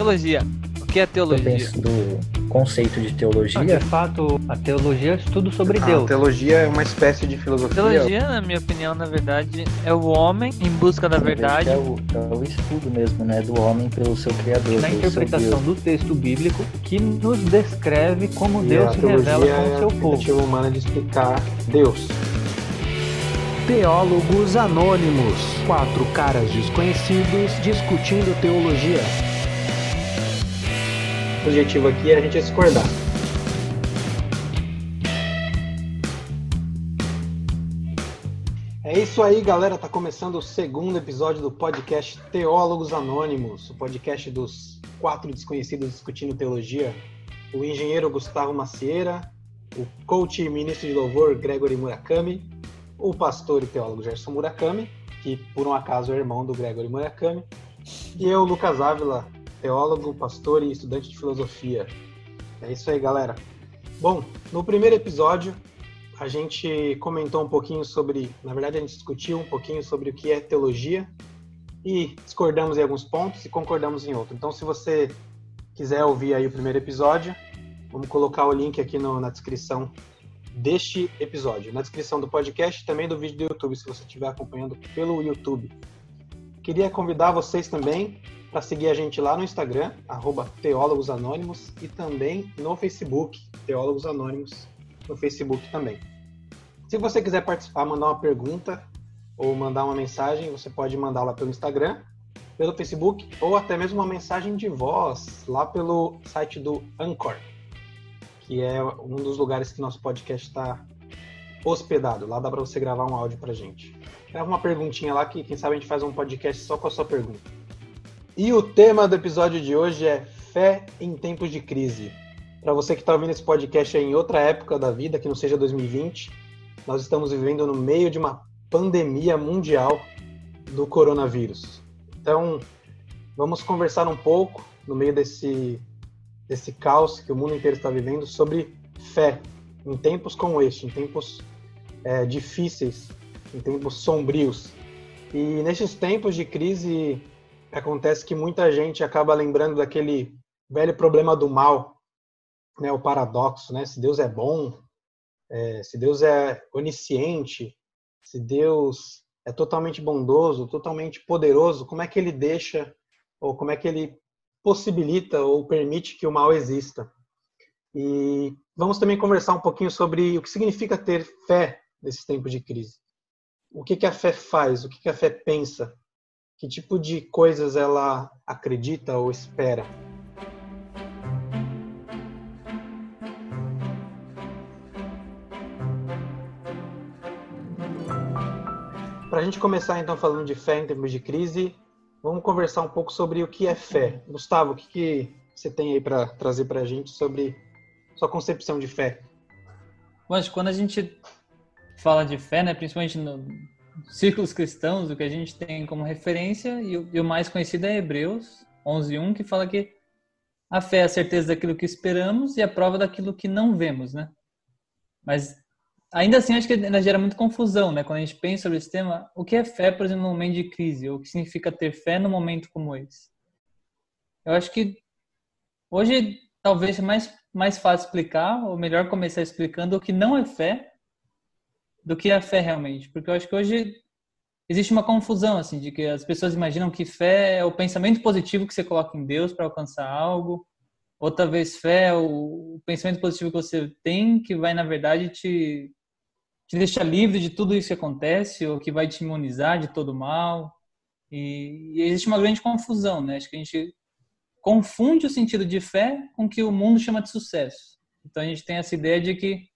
Teologia. O que é teologia? Eu penso do conceito de teologia. De fato, a teologia é estudo sobre A Deus. teologia é uma espécie de filosofia. Teologia, na minha opinião, na verdade, é o homem em busca da verdade. É o, é o estudo mesmo, né? Do homem pelo seu criador. Na pelo seu interpretação Deus. do texto bíblico que nos descreve como E Deus a se revela é com o a seu povo. tentativa humana de explicar Deus. Teólogos Anônimos. Quatro caras desconhecidos discutindo teologia. Objetivo aqui é a gente discordar. É isso aí, galera. Tá começando o segundo episódio do podcast Teólogos Anônimos, o podcast dos quatro desconhecidos discutindo teologia. O engenheiro Gustavo Macieira, o coach e ministro de louvor Gregory Murakami, o pastor e teólogo Gerson Murakami, que por um acaso é irmão do Gregory Murakami, e eu, Lucas Ávila, teólogo, pastor e estudante de filosofia. É isso aí, galera. Bom, no primeiro episódio a gente comentou um pouquinho sobre, na verdade a gente discutiu um pouquinho sobre o que é teologia e discordamos em alguns pontos e concordamos em outros. Então, se você quiser ouvir aí o primeiro episódio, vamos colocar o link aqui no- na descrição deste episódio, na descrição do podcast e também do vídeo do YouTube, se você estiver acompanhando pelo YouTube. Queria convidar vocês também para seguir a gente lá no Instagram, arroba Teólogos Anônimos, e também no Facebook, Teólogos Anônimos, no Facebook também. Se você quiser participar, mandar uma pergunta ou mandar uma mensagem, você pode mandar lá pelo Instagram, pelo Facebook, ou até mesmo uma mensagem de voz lá pelo site do Anchor, que é um dos lugares que nosso podcast está hospedado. Lá dá para você gravar um áudio pra gente. Grava uma perguntinha lá que quem sabe a gente faz um podcast só com a sua pergunta. E o tema do episódio de hoje é fé em tempos de crise. Para você que está ouvindo esse podcast em outra época da vida, que não seja 2020, nós estamos vivendo no meio de uma pandemia mundial do coronavírus. Então, vamos conversar um pouco no meio desse desse caos que o mundo inteiro está vivendo sobre fé em tempos como este, em tempos é, difíceis, em tempos sombrios. E nesses tempos de crise acontece que muita gente acaba lembrando daquele velho problema do mal, né, o paradoxo, né? Se Deus é bom, é, se Deus é onisciente, se Deus é totalmente bondoso, totalmente poderoso, como é que ele deixa ou como é que ele possibilita ou permite que o mal exista? E vamos também conversar um pouquinho sobre o que significa ter fé nesses tempos de crise. O que, que a fé faz? O que, que a fé pensa? Que tipo de coisas ela acredita ou espera? Para a gente começar então falando de fé em tempos de crise, vamos conversar um pouco sobre o que é fé. Gustavo, o que, que você tem aí para trazer para a gente sobre sua concepção de fé? Mas quando a gente fala de fé, né, principalmente nos círculos cristãos, o que a gente tem como referência, e o, e o mais conhecido é Hebreus 11.1, que fala que a fé é a certeza daquilo que esperamos e a prova daquilo que não vemos, né? Mas ainda assim, acho que ainda gera muita confusão, né? Quando a gente pensa sobre esse tema, o que é fé, por exemplo, no momento de crise? Ou o que significa ter fé num momento como esse? Eu acho que hoje talvez seja mais, mais fácil explicar, ou melhor começar explicando o que não é fé do que é fé realmente. Porque eu acho que hoje existe uma confusão, assim, de que as pessoas imaginam que fé é o pensamento positivo que você coloca em Deus para alcançar algo, ou talvez fé é o pensamento positivo que você tem que vai, na verdade, te, te deixar livre de tudo isso que acontece, ou que vai te imunizar de todo mal. E, e existe uma grande confusão, né? Acho que a gente confunde o sentido de fé com o que o mundo chama de sucesso. Então a gente tem essa ideia de que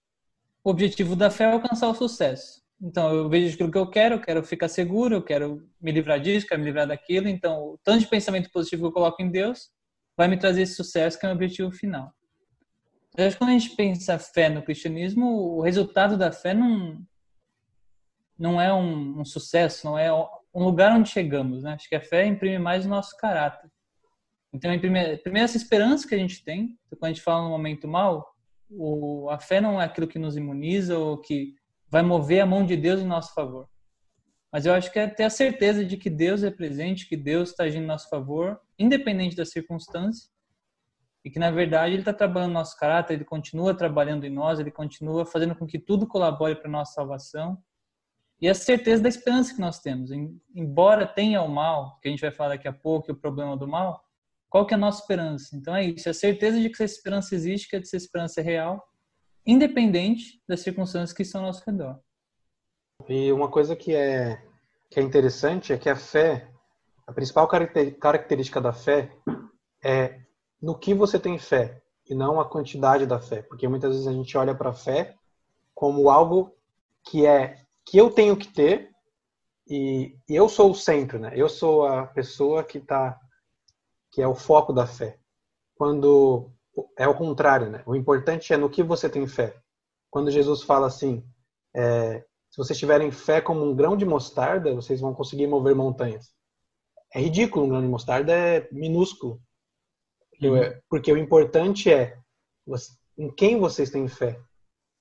o objetivo da fé é alcançar o sucesso. Então eu vejo aquilo que eu quero, eu quero ficar seguro, eu quero me livrar disso, quero me livrar daquilo. Então o tanto de pensamento positivo que eu coloco em Deus vai me trazer esse sucesso que é o objetivo final. Eu acho que quando a gente pensa fé no cristianismo, o resultado da fé não não é um, um sucesso, não é um lugar onde chegamos, né? Acho que a fé imprime mais o nosso caráter. Então, primeiro, primeiro essa esperança que a gente tem, quando a gente fala no momento mal, o, a fé não é aquilo que nos imuniza ou que vai mover a mão de Deus em nosso favor. Mas eu acho que é ter a certeza de que Deus é presente, que Deus está agindo em nosso favor, independente da circunstância, e que na verdade Ele está trabalhando no nosso caráter, Ele continua trabalhando em nós, Ele continua fazendo com que tudo colabore para nossa salvação. E a certeza da esperança que nós temos, embora tenha o mal, que a gente vai falar daqui a pouco, o problema do mal, qual que é a nossa esperança? Então é isso, é a certeza de que essa esperança existe, que essa esperança é real, independente das circunstâncias que estão ao nosso redor. E uma coisa que é, que é interessante é que a fé, a principal característica da fé é no que você tem fé e não a quantidade da fé, porque muitas vezes a gente olha para a fé como algo que é que eu tenho que ter e, e eu sou o centro, né? Eu sou a pessoa que está que é o foco da fé. Quando é o contrário, né? O importante é no que você tem fé. Quando Jesus fala assim, é, se vocês tiverem fé como um grão de mostarda, vocês vão conseguir mover montanhas. É ridículo um grão de mostarda, é minúsculo. Uhum. Porque o importante é em quem vocês têm fé,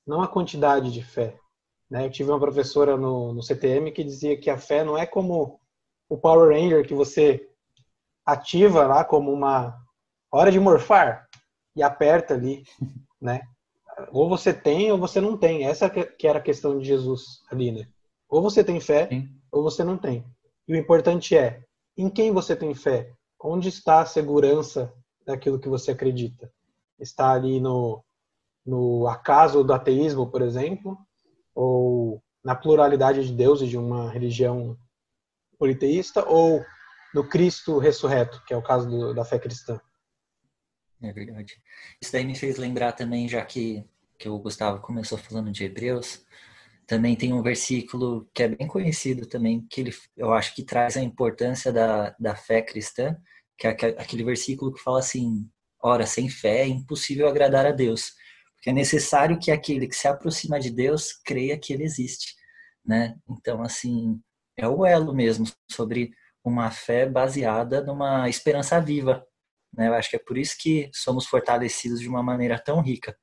não a quantidade de fé. Né? Eu tive uma professora no, no CTM que dizia que a fé não é como o Power Ranger que você ativa lá como uma hora de morfar e aperta ali, né? Ou você tem ou você não tem. Essa que era a questão de Jesus ali, né? Ou você tem fé Sim. ou você não tem. E o importante é em quem você tem fé. Onde está a segurança daquilo que você acredita? Está ali no, no acaso do ateísmo, por exemplo, ou na pluralidade de deuses de uma religião politeísta, ou no Cristo ressurreto, que é o caso do, da fé cristã. É verdade. Isso daí me fez lembrar também, já que, que o Gustavo começou falando de Hebreus, também tem um versículo que é bem conhecido também, que ele, eu acho que traz a importância da, da fé cristã, que é aquele versículo que fala assim: ora, sem fé é impossível agradar a Deus, porque é necessário que aquele que se aproxima de Deus creia que ele existe, né? Então, assim, é o elo mesmo sobre uma fé baseada numa esperança viva. Né? Eu acho que é por isso que somos fortalecidos de uma maneira tão rica,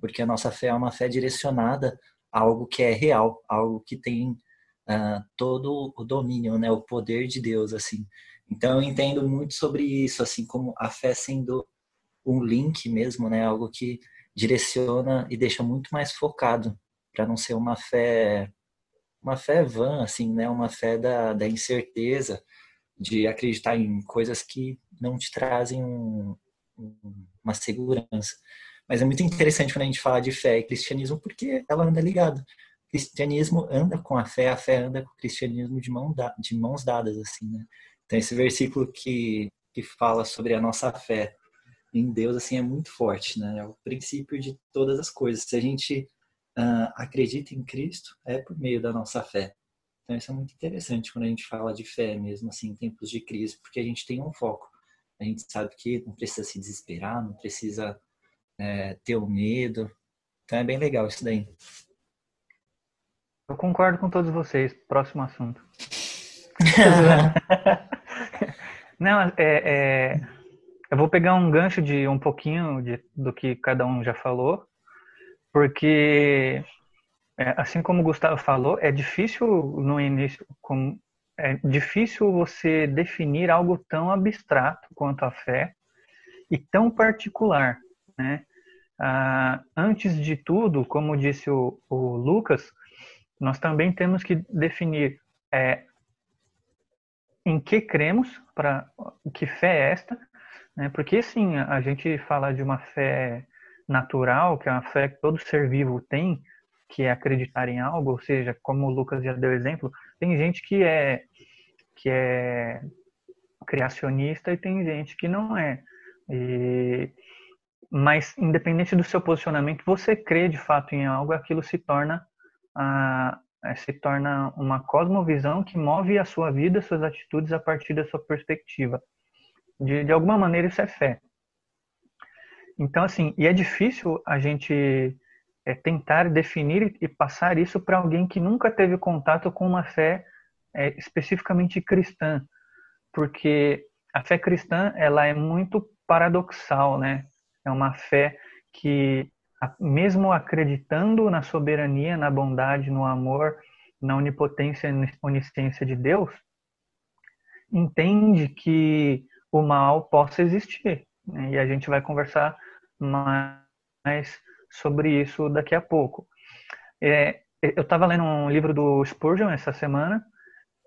porque a nossa fé é uma fé direcionada a algo que é real, algo que tem uh, todo o domínio, né? o poder de Deus, assim. Então eu entendo muito sobre isso, assim como a fé sendo um link mesmo, né? Algo que direciona e deixa muito mais focado para não ser uma fé uma fé vã, assim, né? Uma fé da, da incerteza, de acreditar em coisas que não te trazem um, uma segurança. Mas é muito interessante quando a gente fala de fé e cristianismo, porque ela anda ligada. O cristianismo anda com a fé, a fé anda com o cristianismo de, mão da, de mãos dadas, assim, né? Então, esse versículo que, que fala sobre a nossa fé em Deus, assim, é muito forte, né? É o princípio de todas as coisas. Se a gente uh, acredita em Cristo, é por meio da nossa fé. Então isso é muito interessante quando a gente fala de fé mesmo, assim, em tempos de crise, porque a gente tem um foco. A gente sabe que não precisa se desesperar, não precisa é, ter o medo. Então é bem legal isso daí. Eu concordo com todos vocês. Próximo assunto. não, é, é, eu vou pegar um gancho de um pouquinho de, do que cada um já falou, porque é, assim como o Gustavo falou, é difícil no início, com, é difícil você definir algo tão abstrato quanto a fé e tão particular, né? Ah, antes de tudo, como disse o, o, Lucas, nós também temos que definir é, em que cremos, para que fé é esta, né? Porque sim, a gente fala de uma fé natural, que é uma fé que todo ser vivo tem, que é acreditar em algo, ou seja, como o Lucas já deu exemplo, tem gente que é que é criacionista e tem gente que não é. E, mas independente do seu posicionamento, você crê de fato em algo, aquilo se torna a, se torna uma cosmovisão que move a sua vida, suas atitudes a partir da sua perspectiva. De, de alguma maneira isso é fé. Então assim, e é difícil a gente é tentar definir e passar isso para alguém que nunca teve contato com uma fé é, especificamente cristã, porque a fé cristã ela é muito paradoxal, né? É uma fé que mesmo acreditando na soberania, na bondade, no amor, na onipotência e onisciência de Deus, entende que o mal possa existir. Né? E a gente vai conversar mais sobre isso daqui a pouco. É, eu estava lendo um livro do Spurgeon essa semana,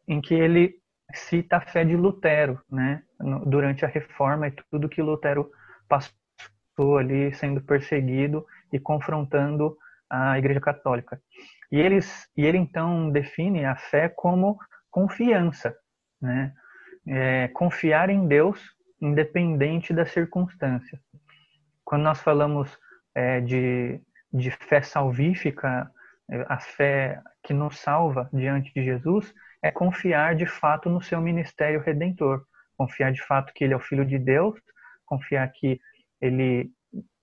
em que ele cita a fé de Lutero, né, durante a reforma e tudo que Lutero passou ali sendo perseguido e confrontando a Igreja Católica. E, eles, e ele então define a fé como confiança, né? É, confiar em Deus independente da circunstância. Quando nós falamos é, de, de fé salvífica, é, a fé que nos salva diante de Jesus, é confiar de fato no seu ministério redentor, confiar de fato que ele é o filho de Deus, confiar que ele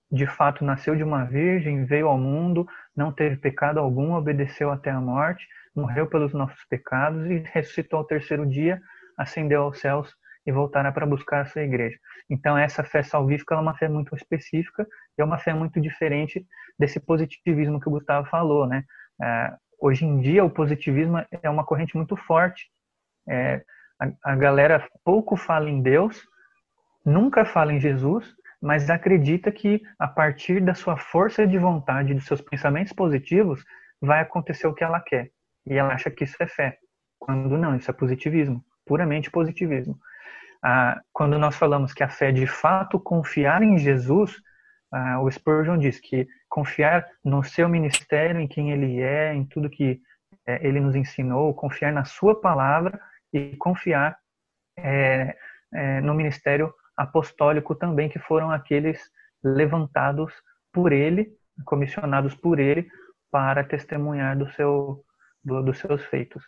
de fato nasceu de uma virgem, veio ao mundo, não teve pecado algum, obedeceu até a morte, morreu pelos nossos pecados e ressuscitou ao terceiro dia, ascendeu aos céus e voltará para buscar a sua igreja. Então essa fé salvífica é uma fé muito específica e é uma fé muito diferente desse positivismo que o Gustavo falou, né? É, hoje em dia o positivismo é uma corrente muito forte. É, a, a galera pouco fala em Deus, nunca fala em Jesus mas acredita que a partir da sua força de vontade, dos seus pensamentos positivos, vai acontecer o que ela quer. E ela acha que isso é fé. Quando não, isso é positivismo, puramente positivismo. Ah, quando nós falamos que a fé de fato confiar em Jesus, ah, o Spurgeon diz que confiar no seu ministério, em quem ele é, em tudo que é, ele nos ensinou, confiar na sua palavra e confiar é, é, no ministério apostólico também, que foram aqueles levantados por ele, comissionados por ele, para testemunhar do seu, do, dos seus feitos.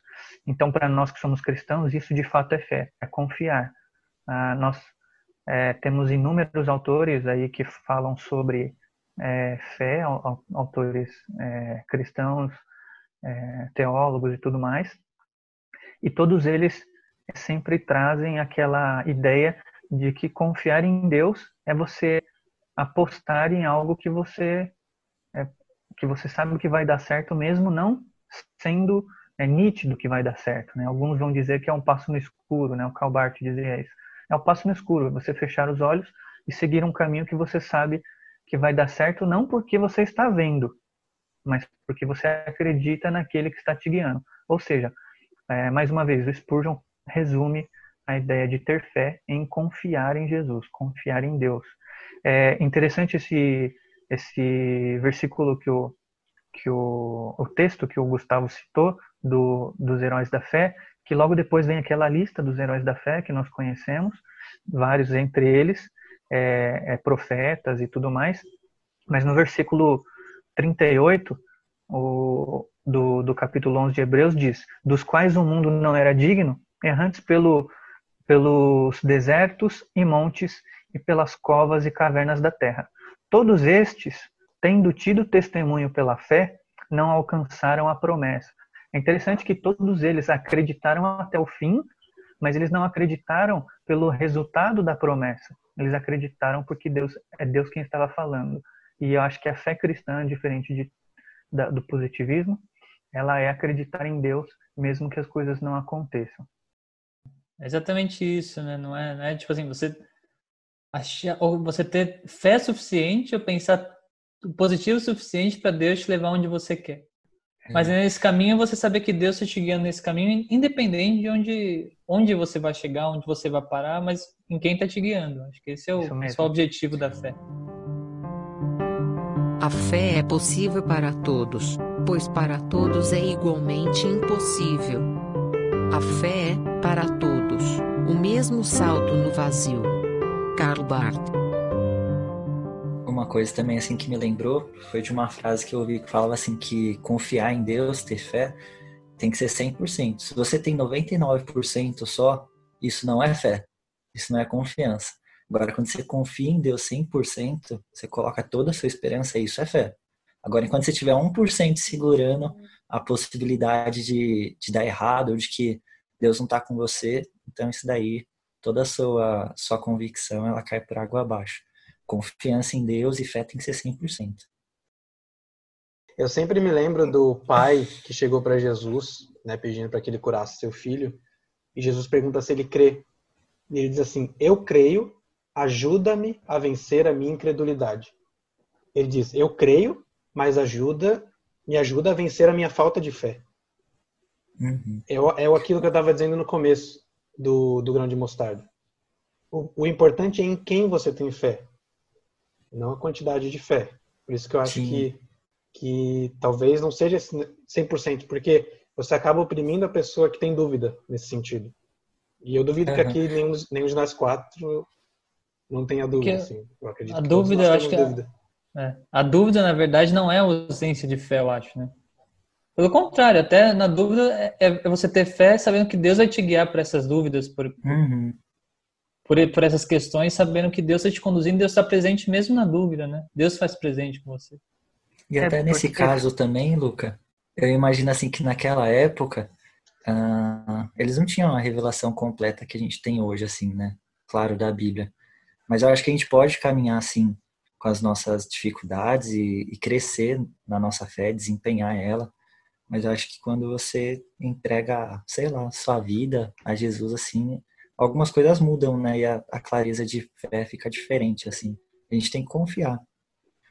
Então, para nós que somos cristãos, isso de fato é fé, é confiar. Ah, nós é, temos inúmeros autores aí que falam sobre é, fé, autores é, cristãos, é, teólogos e tudo mais, e todos eles sempre trazem aquela ideia de que confiar em Deus é você apostar em algo que você é, que você sabe que vai dar certo mesmo não sendo é, nítido que vai dar certo, né? Alguns vão dizer que é um passo no escuro, né? O Calbart dizia isso. É um passo no escuro, você fechar os olhos e seguir um caminho que você sabe que vai dar certo não porque você está vendo, mas porque você acredita naquele que está te guiando. Ou seja, é, mais uma vez, o Spurgeon resume a ideia de ter fé em confiar em Jesus, confiar em Deus. É interessante esse, esse versículo que o, que o, o texto que o Gustavo citou do, dos heróis da fé, que logo depois vem aquela lista dos heróis da fé que nós conhecemos, vários entre eles, é, é, profetas e tudo mais, mas no versículo 38 o, do, do capítulo 11 de Hebreus diz: Dos quais o mundo não era digno, errantes pelo pelos desertos e montes e pelas covas e cavernas da terra. Todos estes, tendo tido testemunho pela fé, não alcançaram a promessa. É interessante que todos eles acreditaram até o fim, mas eles não acreditaram pelo resultado da promessa. Eles acreditaram porque Deus é Deus quem estava falando. E eu acho que a fé cristã, diferente de, da, do positivismo, ela é acreditar em Deus mesmo que as coisas não aconteçam. É exatamente isso, né? Não é, não é tipo assim, você achar, ou você ter fé suficiente ou pensar positivo suficiente para Deus te levar onde você quer. É. Mas nesse caminho você saber que Deus está te guiando nesse caminho, independente de onde, onde você vai chegar, onde você vai parar, mas em quem está te guiando. Acho que esse é o, esse é o objetivo da fé. A fé é possível para todos, pois para todos é igualmente impossível. A fé é, para todos, o mesmo salto no vazio. Karl Barth. Uma coisa também assim que me lembrou foi de uma frase que eu ouvi que falava assim que confiar em Deus, ter fé, tem que ser 100%. Se você tem 99% só, isso não é fé. Isso não é confiança. Agora, quando você confia em Deus 100%, você coloca toda a sua esperança, isso é fé. Agora, enquanto você tiver 1% segurando a possibilidade de, de dar errado, ou de que Deus não está com você, então isso daí, toda a sua, sua convicção, ela cai por água abaixo. Confiança em Deus e fé tem que ser 100%. Eu sempre me lembro do pai que chegou para Jesus, né, pedindo para que ele curasse seu filho, e Jesus pergunta se ele crê. E ele diz assim: Eu creio, ajuda-me a vencer a minha incredulidade. Ele diz: Eu creio, mas ajuda, me ajuda a vencer a minha falta de fé. Uhum. É, é aquilo que eu estava dizendo no começo do, do grão de mostarda. O, o, importante é em quem você tem fé, não a quantidade de fé. Por isso que eu acho que, que talvez não seja 100%, porque você acaba oprimindo a pessoa que tem dúvida nesse sentido. E eu duvido uhum. que aqui nenhum, nenhum de nós quatro não tenha dúvida. Assim. Eu acredito a dúvida, eu acho que dúvida. A, é, a dúvida, na verdade, não é a ausência de fé, eu acho, né? Pelo contrário, até na dúvida é, é você ter fé sabendo que Deus vai te guiar para essas dúvidas, por, uhum. Por, por, essas questões, sabendo que Deus está te conduzindo, Deus está presente mesmo na dúvida, né? Deus faz presente com você. E é, até nesse caso também, Luca, eu imagino assim que naquela época uh, eles não tinham a revelação completa que a gente tem hoje, assim, né? Claro, da Bíblia. Mas eu acho que a gente pode caminhar assim com as nossas dificuldades e, e crescer na nossa fé, desempenhar ela mas eu acho que quando você entrega, sei lá, sua vida a Jesus, assim, algumas coisas mudam, né? E a, a clareza de fé fica diferente, assim. A gente tem que confiar.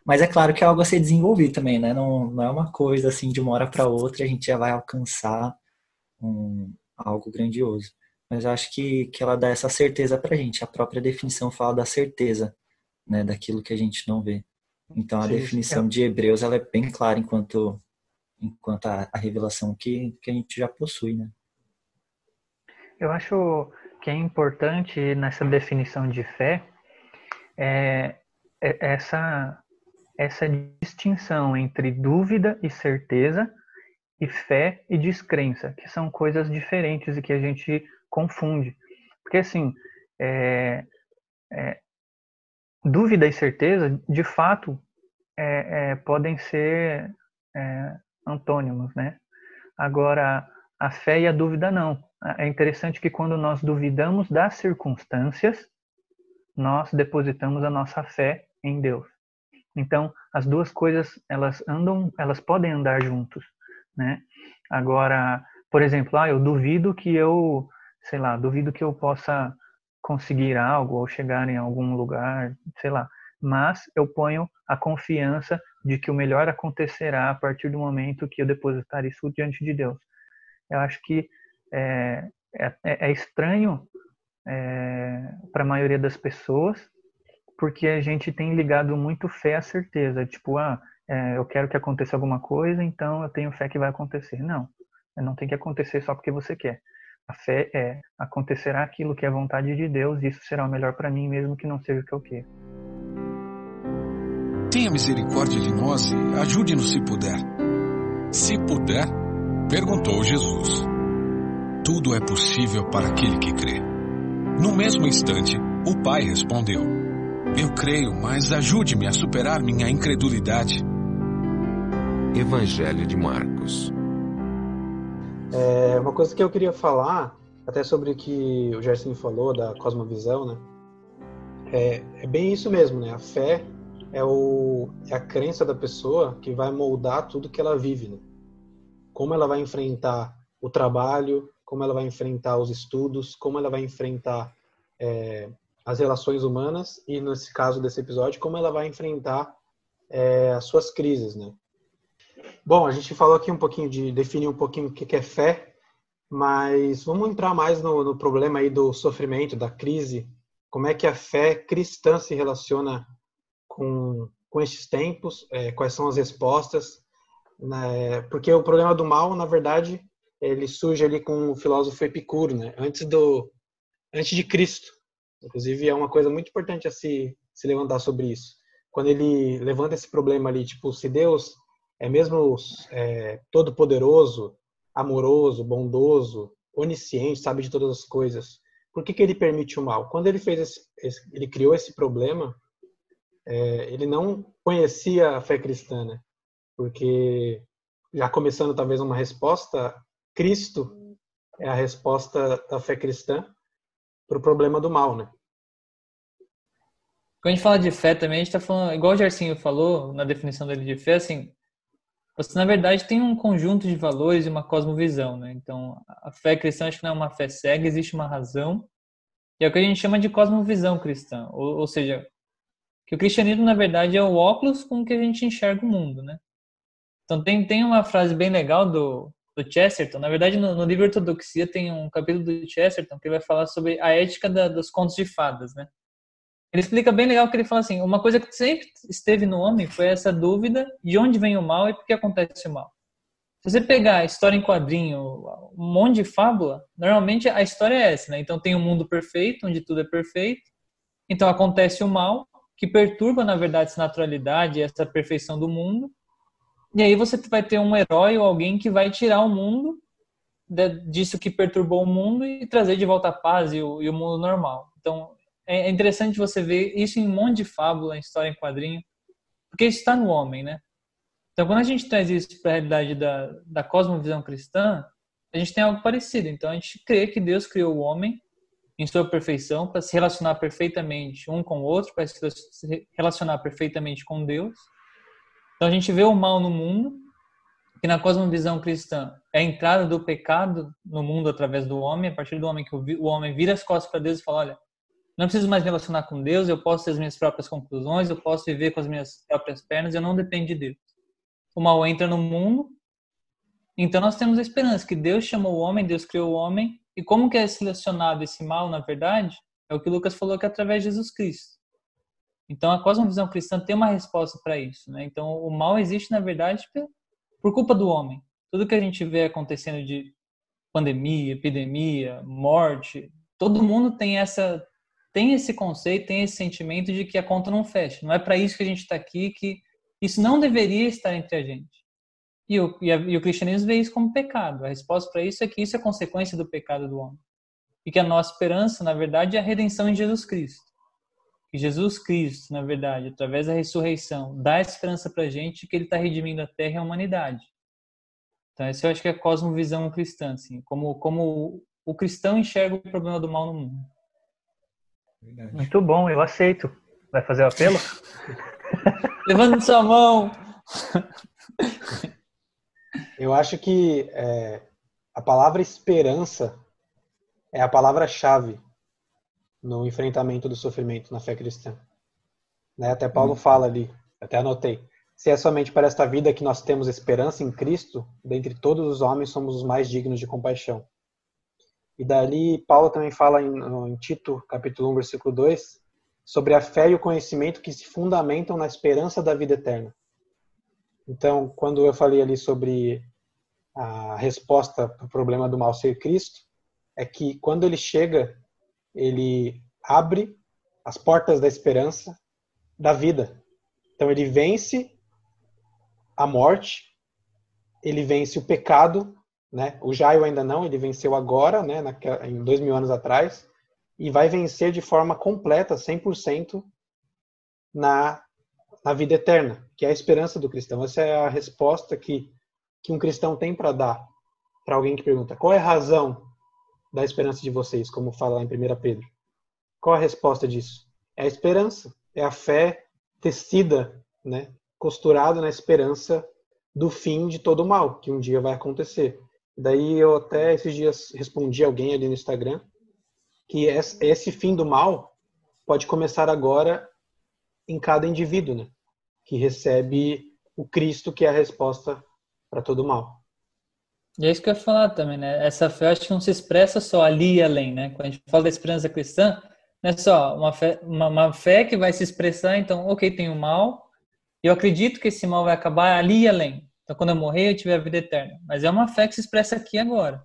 Mas é claro que é algo a ser desenvolvido também, né? Não, não é uma coisa assim de uma hora para outra a gente já vai alcançar um, algo grandioso. Mas eu acho que, que ela dá essa certeza pra gente. A própria definição fala da certeza, né? Daquilo que a gente não vê. Então a Sim, definição é. de Hebreus ela é bem clara enquanto enquanto a, a revelação que, que a gente já possui, né? Eu acho que é importante nessa definição de fé é, é essa essa distinção entre dúvida e certeza e fé e descrença, que são coisas diferentes e que a gente confunde. Porque, assim, é, é, dúvida e certeza, de fato, é, é podem ser é, antônimos, né? Agora, a fé e a dúvida não. É interessante que quando nós duvidamos das circunstâncias, nós depositamos a nossa fé em Deus. Então, as duas coisas, elas andam, elas podem andar juntos, né? Agora, por exemplo, ah, eu duvido que eu, sei lá, duvido que eu possa conseguir algo ou chegar em algum lugar, sei lá mas eu ponho a confiança de que o melhor acontecerá a partir do momento que eu depositar isso diante de Deus. Eu acho que é, é, é estranho é, para a maioria das pessoas, porque a gente tem ligado muito fé à certeza. Tipo, ah, é, eu quero que aconteça alguma coisa, então eu tenho fé que vai acontecer. Não, não tem que acontecer só porque você quer. A fé é acontecerá aquilo que é vontade de Deus, e isso será o melhor para mim, mesmo que não seja o que eu quero. Tenha misericórdia de nós e ajude-nos se puder. Se puder, perguntou Jesus. Tudo é possível para aquele que crê. No mesmo instante, o pai respondeu: Eu creio, mas ajude-me a superar minha incredulidade. Evangelho de Marcos. É, uma coisa que eu queria falar, até sobre o que o Gerson falou da cosmovisão, né? É, é bem isso mesmo, né? A fé é, o, é a crença da pessoa que vai moldar tudo que ela vive. Né? Como ela vai enfrentar o trabalho, como ela vai enfrentar os estudos, como ela vai enfrentar é, as relações humanas e, nesse caso desse episódio, como ela vai enfrentar é, as suas crises. Né? Bom, a gente falou aqui um pouquinho de definir um pouquinho o que é fé, mas vamos entrar mais no, no problema aí do sofrimento, da crise. Como é que a fé cristã se relaciona com, com estes tempos, é, quais são as respostas, né? porque o problema do mal, na verdade, ele surge ali com o filósofo Epicuro, né? antes do antes de Cristo. Inclusive é uma coisa muito importante a se se levantar sobre isso. Quando ele levanta esse problema ali, tipo, se Deus é mesmo é, todo poderoso, amoroso, bondoso, onisciente, sabe de todas as coisas, por que, que ele permite o mal? Quando ele fez esse, esse, ele criou esse problema, é, ele não conhecia a fé cristã, né? Porque, já começando talvez uma resposta, Cristo é a resposta da fé cristã para o problema do mal, né? Quando a gente fala de fé também, a gente está falando, igual o Gersinho falou na definição dele de fé, assim, você na verdade tem um conjunto de valores e uma cosmovisão, né? Então, a fé cristã acho que não é uma fé cega, existe uma razão. E é o que a gente chama de cosmovisão cristã, ou, ou seja, que o cristianismo na verdade é o óculos com que a gente enxerga o mundo, né? Então tem tem uma frase bem legal do do Chesterton. Na verdade, no, no livro Ortodoxia tem um capítulo do Chesterton que vai falar sobre a ética da, dos contos de fadas, né? Ele explica bem legal que ele fala assim: uma coisa que sempre esteve no homem foi essa dúvida de onde vem o mal e por que acontece o mal. Se você pegar a história em quadrinho, um monte de fábula, normalmente a história é essa, né? Então tem um mundo perfeito, onde tudo é perfeito. Então acontece o mal, que perturba, na verdade, essa naturalidade, essa perfeição do mundo. E aí você vai ter um herói ou alguém que vai tirar o mundo disso que perturbou o mundo e trazer de volta a paz e o, e o mundo normal. Então é, é interessante você ver isso em um monte de fábula, em história em quadrinho, porque isso está no homem, né? Então, quando a gente traz isso para a realidade da, da cosmovisão cristã, a gente tem algo parecido. Então, a gente crê que Deus criou o homem em sua perfeição para se relacionar perfeitamente um com o outro, para se relacionar perfeitamente com Deus. Então, a gente vê o mal no mundo, que na cosmovisão cristã é a entrada do pecado no mundo através do homem, a partir do homem que o homem vira as costas para Deus e fala: olha, não preciso mais me relacionar com Deus, eu posso ter as minhas próprias conclusões, eu posso viver com as minhas próprias pernas, eu não dependo de Deus. O mal entra no mundo, então nós temos a esperança que Deus chamou o homem, Deus criou o homem, e como que é selecionado esse mal, na verdade, é o que Lucas falou que é através de Jesus Cristo. Então a cosmovisão cristã tem uma resposta para isso, né? Então o mal existe na verdade por culpa do homem. Tudo que a gente vê acontecendo de pandemia, epidemia, morte, todo mundo tem essa tem esse conceito, tem esse sentimento de que a conta não fecha. Não é para isso que a gente está aqui, que isso não deveria estar entre a gente. E o, e, a, e o cristianismo vê isso como pecado. A resposta para isso é que isso é consequência do pecado do homem. E que a nossa esperança, na verdade, é a redenção em Jesus Cristo. Que Jesus Cristo, na verdade, através da ressurreição, dá esperança para a gente que ele está redimindo a terra e a humanidade. Então, essa eu acho que é a cosmovisão cristã, assim, como, como o cristão enxerga o problema do mal no mundo. Verdade. Muito bom, eu aceito. Vai fazer o apelo? Levando sua mão. Eu acho que é, a palavra esperança é a palavra-chave no enfrentamento do sofrimento na fé cristã. Né? Até Paulo hum. fala ali, até anotei. Se é somente para esta vida que nós temos esperança em Cristo, dentre todos os homens somos os mais dignos de compaixão. E dali, Paulo também fala em, em Tito, capítulo 1, versículo 2, sobre a fé e o conhecimento que se fundamentam na esperança da vida eterna. Então, quando eu falei ali sobre a resposta para o problema do mal ser Cristo, é que quando ele chega, ele abre as portas da esperança da vida. Então, ele vence a morte, ele vence o pecado né? O Jairo ainda não, ele venceu agora, né, naquela, em dois mil anos atrás, e vai vencer de forma completa, 100%, na, na vida eterna, que é a esperança do cristão. Essa é a resposta que, que um cristão tem para dar para alguém que pergunta qual é a razão da esperança de vocês, como fala lá em 1 Pedro. Qual a resposta disso? É a esperança, é a fé tecida, né, costurada na esperança do fim de todo o mal, que um dia vai acontecer. Daí eu até esses dias respondi alguém ali no Instagram que esse fim do mal pode começar agora em cada indivíduo, né? Que recebe o Cristo que é a resposta para todo mal. E é isso que eu ia falar também, né? Essa fé acho que não se expressa só ali e além, né? Quando a gente fala da esperança cristã, não é só uma fé, uma, uma fé que vai se expressar, então, ok, tem o mal, eu acredito que esse mal vai acabar ali e além. Então, quando eu morrer, eu tiver a vida eterna. Mas é uma fé que se expressa aqui agora.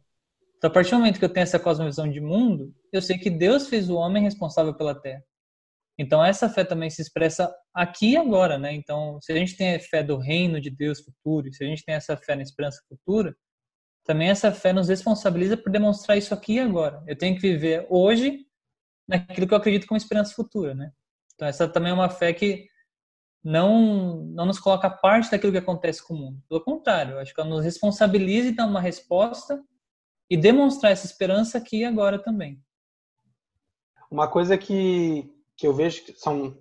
Então, a partir do momento que eu tenho essa cosmovisão de mundo, eu sei que Deus fez o homem responsável pela terra. Então, essa fé também se expressa aqui e agora, né? Então, se a gente tem a fé do reino de Deus futuro, se a gente tem essa fé na esperança futura, também essa fé nos responsabiliza por demonstrar isso aqui e agora. Eu tenho que viver hoje naquilo que eu acredito como esperança futura, né? Então, essa também é uma fé que não, não nos coloca parte daquilo que acontece com o mundo. Pelo contrário, acho que ela nos responsabiliza e dá uma resposta e demonstrar essa esperança aqui e agora também. Uma coisa que, que eu vejo que são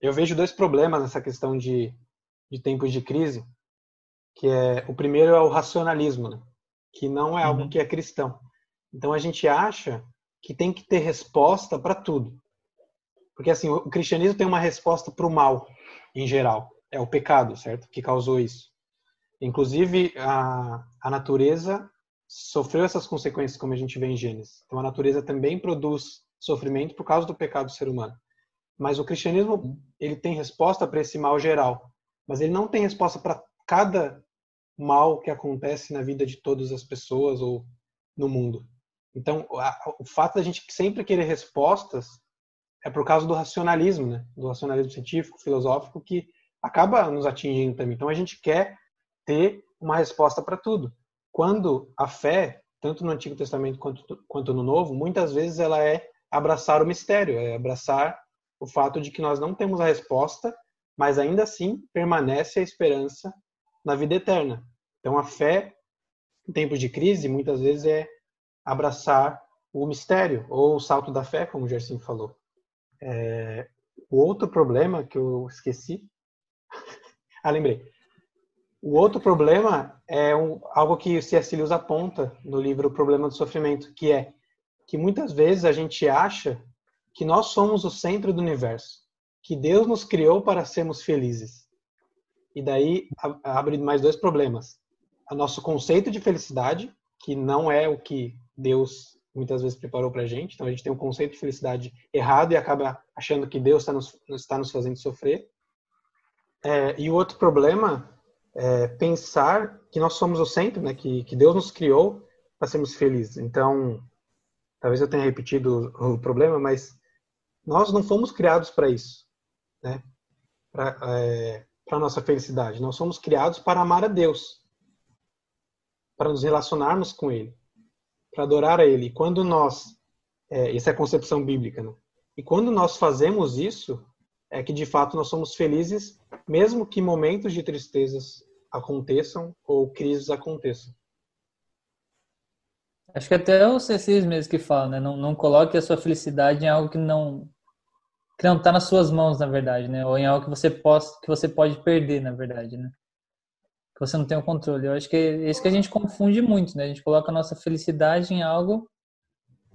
eu vejo dois problemas nessa questão de, de tempos de crise. que é o primeiro é o racionalismo, né? Que não é algo Uhum. que é cristão. Então a gente acha que tem que ter resposta para tudo. Porque assim, o cristianismo tem uma resposta para o mal em geral, é o pecado, certo? Que causou isso. Inclusive a, a natureza sofreu essas consequências como a gente vê em Gênesis. Então a natureza também produz sofrimento por causa do pecado do ser humano. Mas o cristianismo, ele tem resposta para esse mal geral, mas ele não tem resposta para cada mal que acontece na vida de todas as pessoas ou no mundo. Então, a- o fato da gente sempre querer respostas é por causa do racionalismo, né? Do racionalismo científico, filosófico, que acaba nos atingindo também. Então, a gente quer ter uma resposta para tudo. Quando a fé, tanto no Antigo Testamento quanto, quanto no Novo, muitas vezes ela é abraçar o mistério, é abraçar o fato de que nós não temos a resposta, mas ainda assim permanece a esperança na vida eterna. Então, a fé, em tempos de crise, muitas vezes é abraçar o mistério, ou o salto da fé, como o Gerson falou. É, o outro problema que eu esqueci. ah, lembrei. O outro problema é um, algo que o C.S. Lewis aponta no livro O Problema do Sofrimento, que é que muitas vezes a gente acha que nós somos o centro do universo, que Deus nos criou para sermos felizes. E daí abre mais dois problemas. O nosso conceito de felicidade, que não é o que Deus muitas vezes preparou para a gente. Então a gente tem um conceito de felicidade errado e acaba achando que Deus está nos, está nos fazendo sofrer. É, e o outro problema é pensar que nós somos o centro, né? que, que Deus nos criou para sermos felizes. Então, talvez eu tenha repetido o, problema, mas nós não fomos criados para isso, né? Para é, a nossa felicidade. Nós somos criados para amar a Deus, para nos relacionarmos com Ele, para adorar a Ele. E quando nós, é, essa é a concepção bíblica, né? E quando nós fazemos isso, é que de fato nós somos felizes, mesmo que momentos de tristezas aconteçam ou crises aconteçam. Acho que até o C.C. mesmo que fala, né? Não, não coloque a sua felicidade em algo que não que não está nas suas mãos, na verdade, né? Ou em algo que você possa, que você pode perder, na verdade, né? Você não tem o controle. Eu acho que é isso que a gente confunde muito, né? A gente coloca a nossa felicidade em algo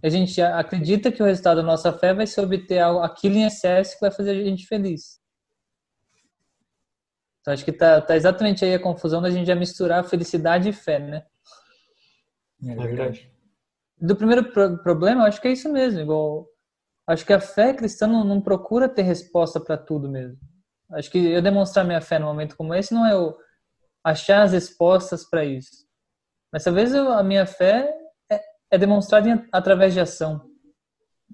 a gente acredita que o resultado da nossa fé vai ser obter algo, aquilo em excesso que vai fazer a gente feliz. Então acho que tá, tá exatamente aí a confusão da gente já misturar felicidade e fé, né? É verdade. do primeiro pro- problema, eu acho que é isso mesmo. Igual, acho que a fé cristã não, não procura ter resposta para tudo mesmo. Acho que eu demonstrar minha fé num momento como esse não é eu achar as respostas para isso. Mas talvez eu, a minha fé é, é demonstrada em- através de ação.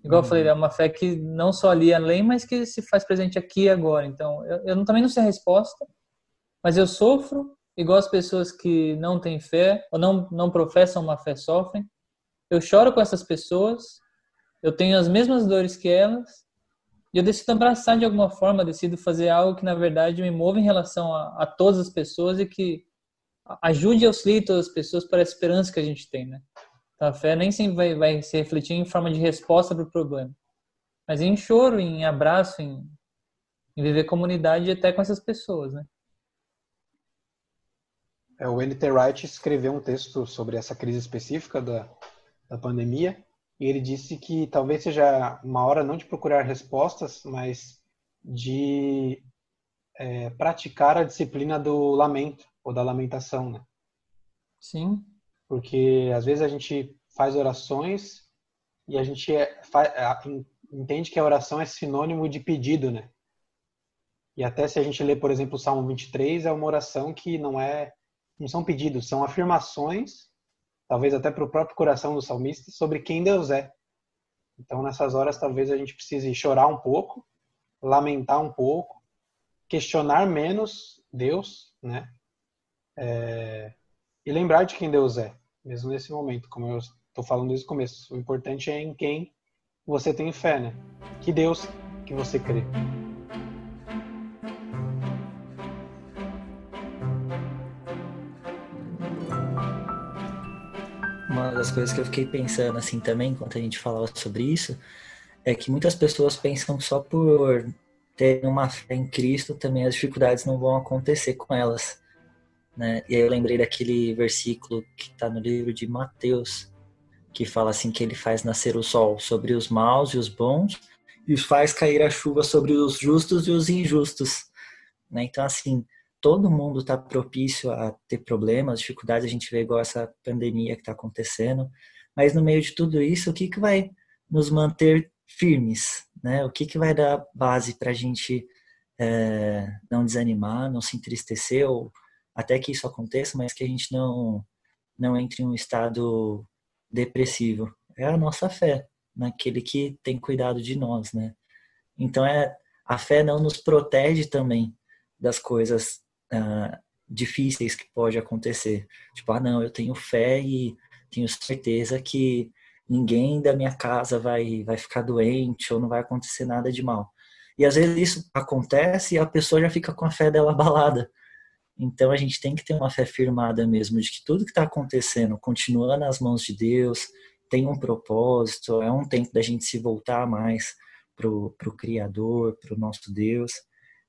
Igual eu falei, é uma fé que não só ali além, mas que se faz presente aqui e agora. Então, eu, eu também não sei a resposta, mas eu sofro igual as pessoas que não têm fé ou não, não professam uma fé sofrem. Eu choro com essas pessoas, eu tenho as mesmas dores que elas, e eu decido abraçar de alguma forma, decido fazer algo que na verdade me move em relação a, a todas as pessoas e que ajude e auxilie todas as pessoas para a esperança que a gente tem, né? Então a fé nem sempre vai, vai se refletir em forma de resposta para o problema, mas em choro, em abraço, em, em viver comunidade até com essas pessoas, né? É, o N.T. Wright escreveu um texto sobre essa crise específica da, da pandemia e ele disse que talvez seja uma hora não de procurar respostas, mas de é, praticar a disciplina do lamento ou da lamentação, né? Sim, Porque às vezes a gente faz orações e a gente é, entende que a oração é sinônimo de pedido, né? E até se a gente lê, por exemplo, o Salmo 23, é uma oração que não é não são pedidos, são afirmações, talvez até para o próprio coração do salmista, sobre quem Deus é. Então, nessas horas, talvez a gente precise chorar um pouco, lamentar um pouco, questionar menos Deus, né? É, e lembrar de quem Deus é, mesmo nesse momento, como eu estou falando desde o começo. O importante é em quem você tem fé, né? Que Deus que você crê. Das coisas que eu fiquei pensando assim também, enquanto a gente falava sobre isso, é que muitas pessoas pensam só por ter uma fé em Cristo, também as dificuldades não vão acontecer com elas. Né? E aí eu lembrei daquele versículo que está no livro de Mateus, que fala assim que ele faz nascer o sol sobre os maus e os bons e faz cair a chuva sobre os justos e os injustos. Né? Então, assim, todo mundo está propício a ter problemas, dificuldades, a gente vê igual essa pandemia que está acontecendo, mas no meio de tudo isso, o que, que vai nos manter firmes? Né? O que, que vai dar base para a gente é, não desanimar, não se entristecer, ou até que isso aconteça, mas que a gente não, não entre em um estado depressivo? É a nossa fé naquele que tem cuidado de nós, né? Então é a fé não nos protege também das coisas uh, difíceis que pode acontecer. Tipo, ah, não, eu tenho fé e tenho certeza que ninguém da minha casa vai vai ficar doente ou não vai acontecer nada de mal. E às vezes isso acontece e a pessoa já fica com a fé dela abalada. Então a gente tem que ter uma fé firmada mesmo de que tudo que está acontecendo continua nas mãos de Deus, tem um propósito, é um tempo da gente se voltar mais pro, pro Criador, pro nosso Deus.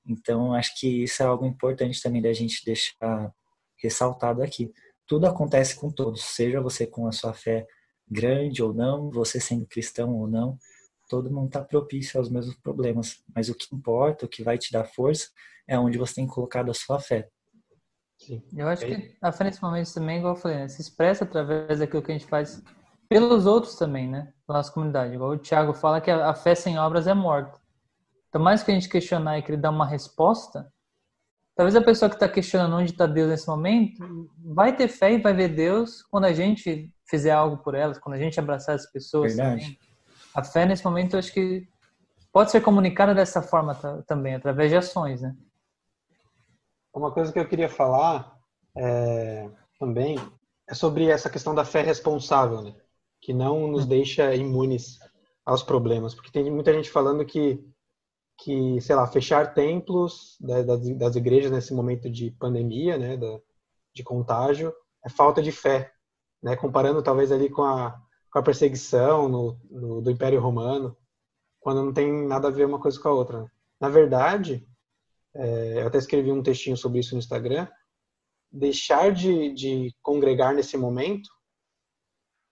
Então, acho que isso é algo importante também da gente deixar ressaltado aqui. Tudo acontece com todos, seja você com a sua fé grande ou não, você sendo cristão ou não, todo mundo está propício aos mesmos problemas. Mas o que importa, o que vai te dar força, é onde você tem colocado a sua fé. Sim. Eu acho que a fé nesse momento também, igual eu falei, né, se expressa através daquilo que a gente faz pelos outros também, né? Pela nossa comunidade. Igual o Tiago fala que a fé sem obras é morta. Então, mais que a gente questionar e que ele dá uma resposta, talvez a pessoa que está questionando onde está Deus nesse momento vai ter fé e vai ver Deus quando a gente fizer algo por elas, quando a gente abraçar as pessoas. Verdade. Também. A fé nesse momento, eu acho que pode ser comunicada dessa forma também, através de ações, né? Uma coisa que eu queria falar é, também é sobre essa questão da fé responsável, né? que não nos deixa imunes aos problemas. Porque tem muita gente falando que, que sei lá, fechar templos das, das igrejas nesse momento de pandemia, né, de contágio, é falta de fé. Né, comparando talvez ali com a, com a perseguição no, no, do Império Romano, quando não tem nada a ver uma coisa com a outra. Né? Na verdade, é, eu até escrevi um textinho sobre isso no Instagram, deixar de, de congregar nesse momento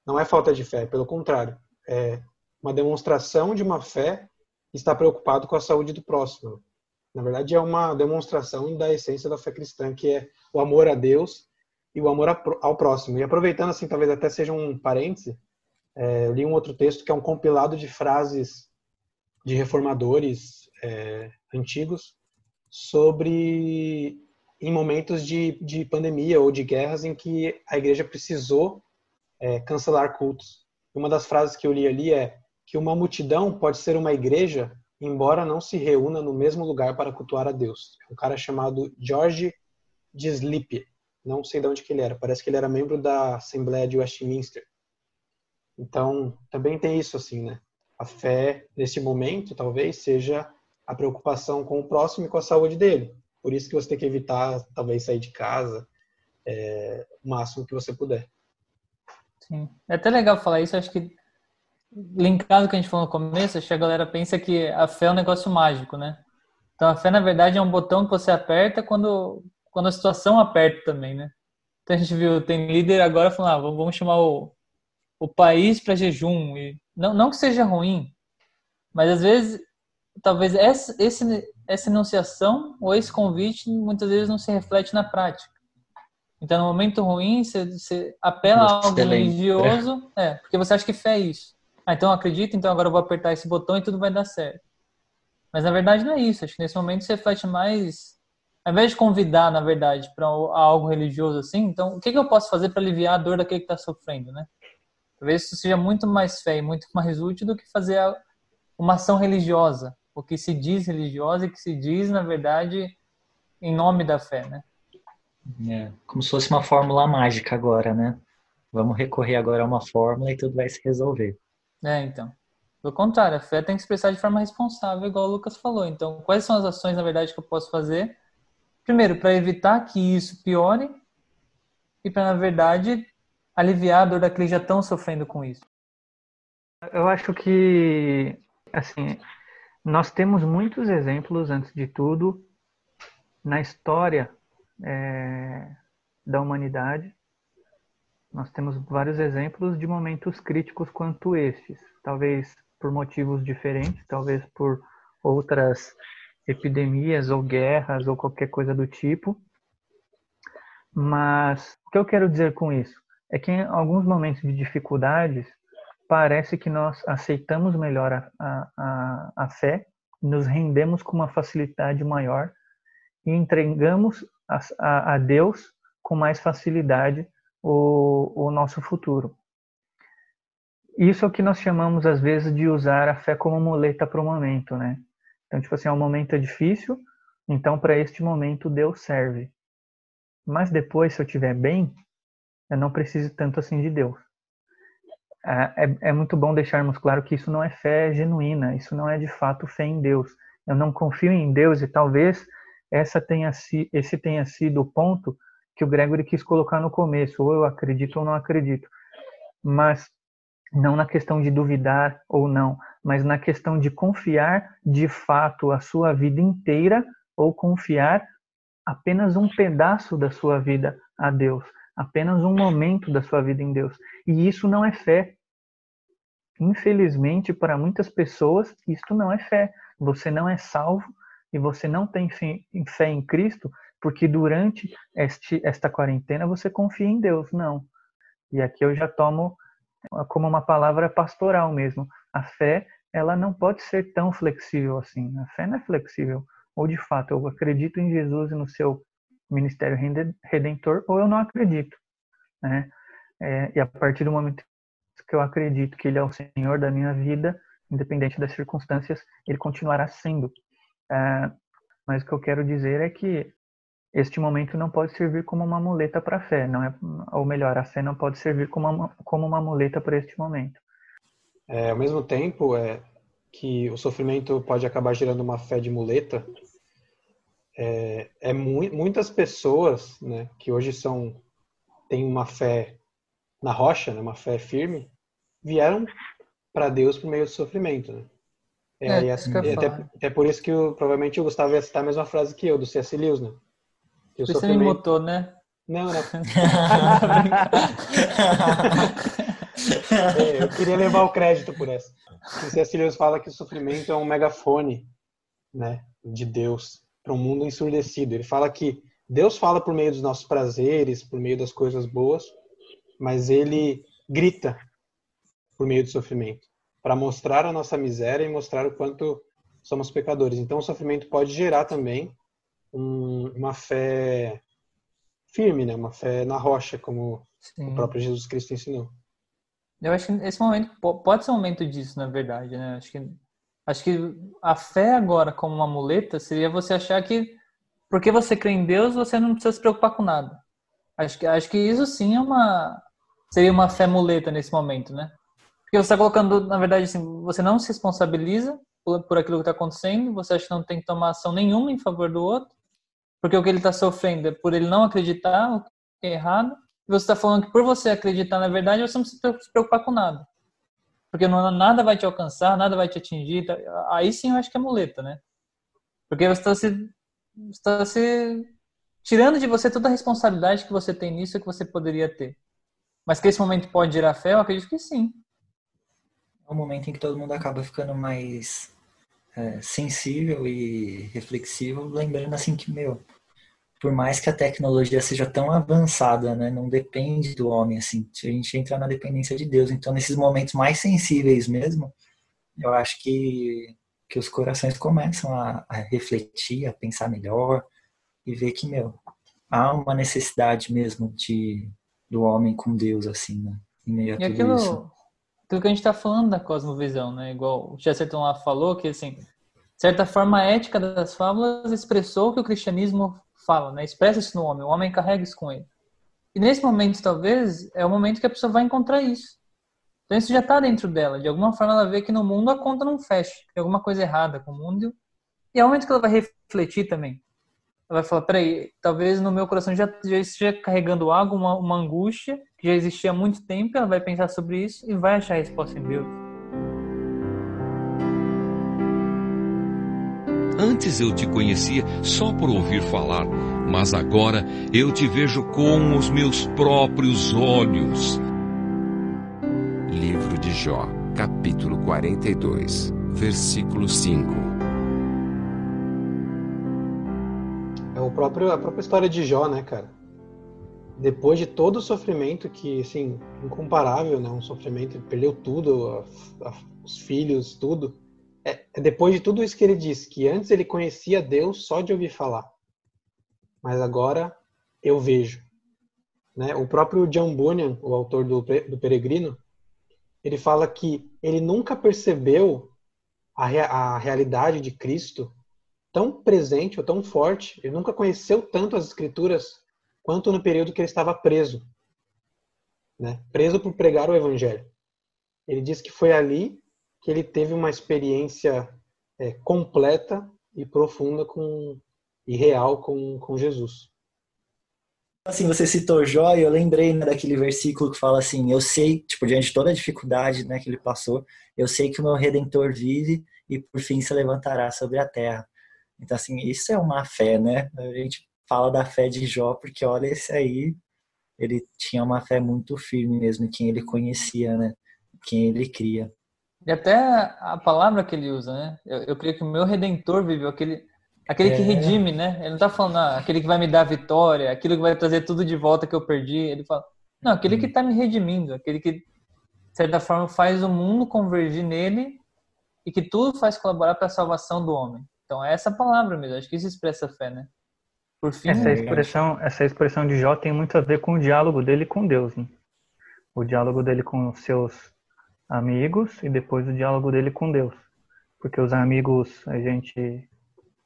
não é falta de fé, pelo contrário, é uma demonstração de uma fé está preocupado com a saúde do próximo. Na verdade, é uma demonstração da essência da fé cristã, que é o amor a Deus e o amor ao próximo. E aproveitando, assim, talvez até seja um parêntese, é, eu li um outro texto que é um compilado de frases de reformadores é, antigos sobre em momentos de, de pandemia ou de guerras em que a igreja precisou é, cancelar cultos. Uma das frases que eu li ali é que uma multidão pode ser uma igreja, embora não se reúna no mesmo lugar para cultuar a Deus. É um cara chamado George Dislip. Não sei de onde que ele era. Parece que ele era membro da Assembleia de Westminster. Então, também tem isso assim, né? A fé, nesse momento, talvez, seja a preocupação com o próximo e com a saúde dele. Por isso que você tem que evitar, talvez, sair de casa é, o máximo que você puder. Sim. É até legal falar isso, acho que linkado que a gente falou no começo, acho que a galera pensa que a fé é um negócio mágico, né? Então a fé, na verdade, é um botão que você aperta quando, quando a situação aperta também, né? Então a gente viu, tem líder agora falando, ah, vamos chamar o, o país para jejum. E não, não que seja ruim, mas às vezes, talvez essa, esse, essa enunciação ou esse convite muitas vezes não se reflete na prática. Então, no momento ruim, você, você apela a algo religioso, é, porque você acha que fé é isso. Ah, então acredito, então agora eu vou apertar esse botão e tudo vai dar certo. Mas na verdade não é isso. Acho que nesse momento você reflete mais, ao invés de convidar, na verdade, para algo religioso assim, então o que, que eu posso fazer para aliviar a dor daquele que está sofrendo, né? Talvez isso seja muito mais fé e muito mais útil do que fazer uma ação religiosa, o que se diz religiosa e que se diz, na verdade, em nome da fé, né? É, como se fosse uma fórmula mágica agora, né? Vamos recorrer agora a uma fórmula e tudo vai se resolver. É, então. Pelo contrário, a fé tem que expressar de forma responsável, igual o Lucas falou. Então, quais são as ações, na verdade, que eu posso fazer? Primeiro, para evitar que isso piore e para, na verdade, aliviar a dor daqueles que já estão sofrendo com isso. Eu acho que, assim, nós temos muitos exemplos, antes de tudo, na história é, da humanidade, nós temos vários exemplos de momentos críticos quanto estes, talvez por motivos diferentes, talvez por outras epidemias ou guerras ou qualquer coisa do tipo. Mas o que eu quero dizer com isso é que em alguns momentos de dificuldades parece que nós aceitamos melhor a, a, a fé, nos rendemos com uma facilidade maior e entregamos a, a, a Deus com mais facilidade o, o nosso futuro. Isso é o que nós chamamos, às vezes, de usar a fé como muleta para o momento, né? Então, tipo assim, é um momento difícil, então para este momento Deus serve. Mas depois, se eu estiver bem, eu não preciso tanto assim de Deus. É, é, é, muito bom deixarmos claro que isso não é fé genuína, isso não é de fato fé em Deus. Eu não confio em Deus e talvez essa tenha, esse tenha sido o ponto que o Gregory quis colocar no começo, ou eu acredito ou não acredito. Mas não na questão de duvidar ou não, mas na questão de confiar de fato a sua vida inteira ou confiar apenas um pedaço da sua vida a Deus, apenas um momento da sua vida em Deus. E isso não é fé. Infelizmente, para muitas pessoas, isto não é fé. Você não é salvo e você não tem fé em Cristo porque durante este, esta quarentena você confia em Deus. Não. E aqui eu já tomo como uma palavra pastoral mesmo. A fé, ela não pode ser tão flexível assim. A fé não é flexível. Ou de fato, eu acredito em Jesus e no seu ministério redentor, ou eu não acredito. Né? É, e a partir do momento que eu acredito que Ele é o Senhor da minha vida, independente das circunstâncias, Ele continuará sendo. É, mas o que eu quero dizer é que este momento não pode servir como uma muleta para a fé, não é, ou melhor, a fé não pode servir como uma, como uma muleta para este momento. É, ao mesmo tempo, é que o sofrimento pode acabar gerando uma fé de muleta. É, é mu muitas pessoas, né, que hoje são têm uma fé na rocha, né, uma fé firme, vieram para Deus por meio do sofrimento, né? É, é, e é, até, é por isso que eu, provavelmente o Gustavo ia citar a mesma frase que eu, do C.S. Lewis, né? Eu Você me botou, né? Não, não. é, eu queria levar o crédito por essa. C.S. Lewis fala que o sofrimento é um megafone né, de Deus para um mundo ensurdecido. Ele fala que Deus fala por meio dos nossos prazeres, por meio das coisas boas, mas ele grita por meio do sofrimento para mostrar a nossa miséria e mostrar o quanto somos pecadores. Então, o sofrimento pode gerar também um, uma fé firme, né? Uma fé na rocha, como Sim. o próprio Jesus Cristo ensinou. Eu acho que esse momento pode ser um momento disso, na verdade, né? Acho que acho que a fé agora como uma muleta seria você achar que porque você crê em Deus, você não precisa se preocupar com nada. Acho que acho que isso sim é uma seria uma fé muleta nesse momento, né? Porque você está colocando, na verdade, assim, você não se responsabiliza por, por aquilo que está acontecendo, você acha que não tem que tomar ação nenhuma em favor do outro, porque o que ele está sofrendo é por ele não acreditar, o que é errado. E você está falando que por você acreditar na verdade, você não precisa se preocupar com nada. Porque não, nada vai te alcançar, nada vai te atingir. Tá? Aí sim eu acho que é muleta, né? Porque você está se, está se tirando de você toda a responsabilidade que você tem nisso que você poderia ter. Mas que esse momento pode gerar fé, eu acredito que sim. É um momento em que todo mundo acaba ficando mais é, sensível e reflexivo, lembrando assim que, meu, por mais que a tecnologia seja tão avançada, né, não depende do homem, assim, a gente entra na dependência de Deus. Então, nesses momentos mais sensíveis mesmo, eu acho que, que os corações começam a, a refletir, a pensar melhor e ver que, meu, há uma necessidade mesmo de do homem com Deus, assim, né, em meio a e tudo aquilo, isso. Aquilo que a gente está falando da cosmovisão, né, igual o Chesterton lá falou, que, assim, certa forma a ética das fábulas expressou o que o cristianismo fala, né? Expressa isso no homem, o homem carrega isso com ele. E nesse momento, talvez, é o momento que a pessoa vai encontrar isso. Então isso já está dentro dela. De alguma forma ela vê que no mundo a conta não fecha, tem alguma coisa errada com o mundo. E é o momento que ela vai refletir também. Ela vai falar, peraí, talvez no meu coração já, já esteja carregando algo, uma, uma angústia, que já existia há muito tempo, ela vai pensar sobre isso e vai achar a resposta em Deus. Antes eu te conhecia só por ouvir falar, mas agora eu te vejo com os meus próprios olhos. Livro de Jó, capítulo 42, versículo 5. O próprio, a própria história de Jó, né, cara? Depois de todo o sofrimento que, assim, incomparável, né? Um sofrimento, ele perdeu tudo, a, a, os filhos, tudo. É, é depois de tudo isso que ele disse, que antes ele conhecia Deus só de ouvir falar. Mas agora eu vejo. Né? O próprio John Bunyan, o autor do, do Peregrino, ele fala que ele nunca percebeu a, a realidade de Cristo tão presente ou tão forte, ele nunca conheceu tanto as Escrituras quanto no período que ele estava preso, né? preso por pregar o Evangelho. Ele diz que foi ali que ele teve uma experiência é, completa e profunda com e real com, com Jesus. Assim, você citou Jó e eu lembrei né, daquele versículo que fala assim, eu sei, tipo, diante de toda a dificuldade né, que ele passou, eu sei que o meu Redentor vive e por fim se levantará sobre a terra. Então, assim, isso é uma fé, né? A gente fala da fé de Jó porque, olha, esse aí, ele tinha uma fé muito firme mesmo, quem ele conhecia, né? Quem ele cria. E até a palavra que ele usa, né? Eu, eu creio que o meu Redentor viveu aquele, aquele é. que redime, né? Ele não tá falando ah, aquele que vai me dar vitória, aquilo que vai trazer tudo de volta que eu perdi. Ele fala, não, aquele que tá me redimindo, aquele que, de certa forma, faz o mundo convergir nele e que tudo faz colaborar para a salvação do homem. Então é essa palavra mesmo, acho que isso expressa a fé, né? Por fim, essa expressão, essa expressão de Jó tem muito a ver com o diálogo dele com Deus, né? O diálogo dele com os seus amigos e depois o diálogo dele com Deus. Porque os amigos, a gente,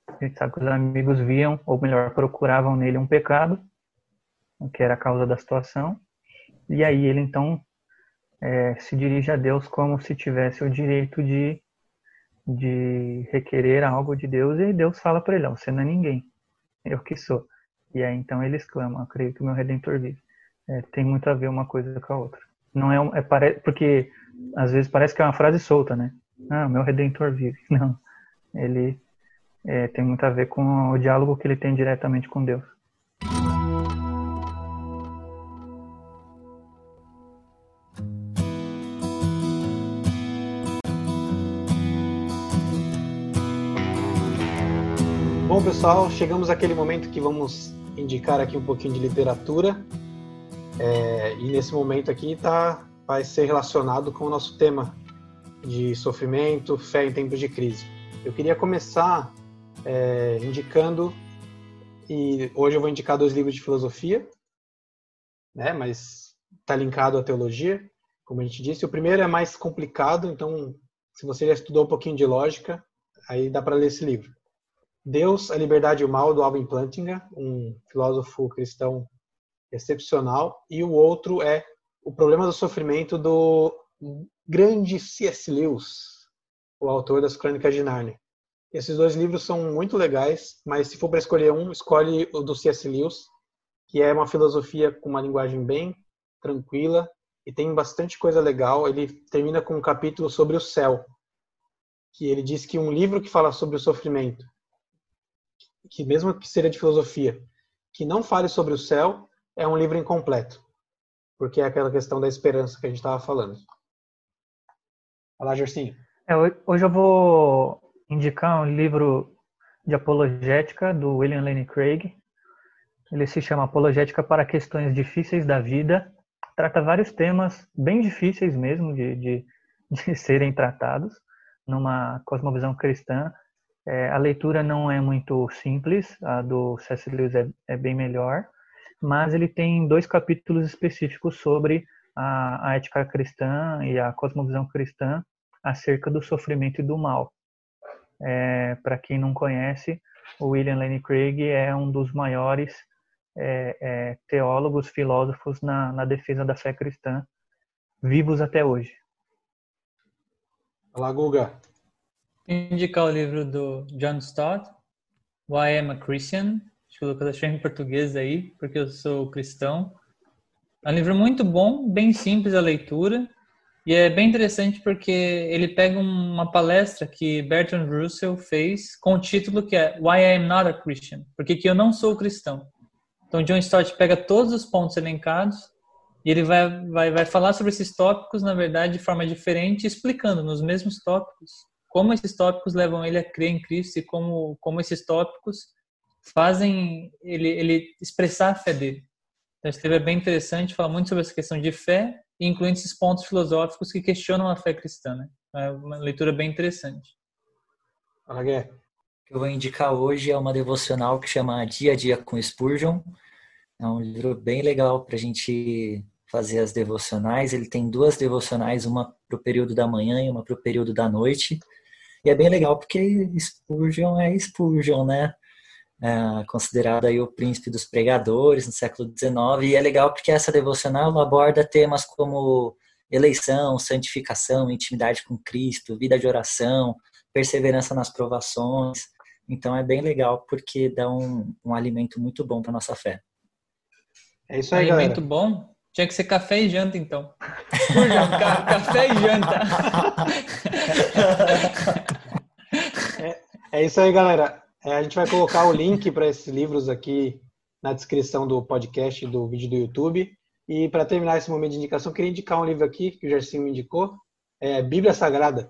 a gente sabe que os amigos viam, ou melhor, procuravam nele um pecado, que era a causa da situação, e aí ele então é, se dirige a Deus como se tivesse o direito de, de requerer algo de Deus, e Deus fala para ele: Você não é ninguém, eu que sou. E aí então ele exclama: Eu creio que o meu redentor vive. É, tem muito a ver uma coisa com a outra. Não é, é porque às vezes parece que é uma frase solta, né? Ah, meu redentor vive. Não. Ele é, tem muito a ver com o diálogo que ele tem diretamente com Deus. Bom, pessoal, chegamos àquele momento que vamos indicar aqui um pouquinho de literatura. É, e nesse momento aqui tá vai ser relacionado com o nosso tema de sofrimento, fé em tempos de crise. Eu queria começar é, indicando, e hoje eu vou indicar dois livros de filosofia, né, mas está linkado à teologia, como a gente disse. O primeiro é mais complicado, então se você já estudou um pouquinho de lógica, aí dá para ler esse livro. Deus, a Liberdade e o Mal, do Alvin Plantinga, um filósofo cristão excepcional, e o outro é o Problema do Sofrimento do grande C.S. Lewis, o autor das Crônicas de Nárnia. Esses dois livros são muito legais, mas se for para escolher um, escolhe o do C.S. Lewis, que é uma filosofia com uma linguagem bem tranquila e tem bastante coisa legal. Ele termina com um capítulo sobre o céu, que ele diz que um livro que fala sobre o sofrimento, que mesmo que seja de filosofia, que não fale sobre o céu, é um livro incompleto porque é aquela questão da esperança que a gente estava falando. Olá, Gercinho. É, hoje eu vou indicar um livro de apologética do William Lane Craig. Ele se chama Apologética para Questões Difíceis da Vida. Trata vários temas bem difíceis mesmo de, de, de serem tratados numa cosmovisão cristã. É, a leitura não é muito simples, a do C.S. Lewis é, é bem melhor, mas ele tem dois capítulos específicos sobre a, a ética cristã e a cosmovisão cristã acerca do sofrimento e do mal. É, Para quem não conhece, o William Lane Craig é um dos maiores é, é, teólogos, filósofos na, na, defesa da fé cristã, vivos até hoje. Olá, Guga. Indicar o livro do John Stott, Why I Am a Christian, Acho que o Lucas achou em português aí, porque eu sou cristão. É um livro muito bom, bem simples a leitura, E é bem interessante porque ele pega uma palestra que Bertrand Russell fez com o título que é Why I Am Not a Christian? Porque que eu não sou cristão. Então John Stott pega todos os pontos elencados e ele vai, vai, vai falar sobre esses tópicos, na verdade, de forma diferente, explicando nos mesmos tópicos como esses tópicos levam ele a crer em Cristo e como, como esses tópicos fazem ele, ele expressar a fé dele. Então, esse livro é bem interessante, fala muito sobre essa questão de fé, incluindo esses pontos filosóficos que questionam a fé cristã. Né? É uma leitura bem interessante. O que eu vou indicar hoje é uma devocional que chama Dia a Dia com Spurgeon. É um livro bem legal para a gente fazer as devocionais. Ele tem duas devocionais, uma para o período da manhã e uma para o período da noite. E é bem legal porque Spurgeon é Spurgeon, né? É, considerado aí o príncipe dos pregadores no século XIX, e é legal porque essa devocional aborda temas como eleição, santificação, intimidade com Cristo, vida de oração, perseverança nas provações. Então é bem legal porque dá um, um alimento muito bom para nossa fé. É isso aí, alimento galera. bom? Tinha que ser café e janta, então. café e janta. É, isso aí, galera. É, a gente vai colocar o link para esses livros aqui na descrição do podcast do vídeo do YouTube. E para terminar esse momento de indicação, queria indicar um livro aqui que o Gersinho me indicou, é Bíblia Sagrada.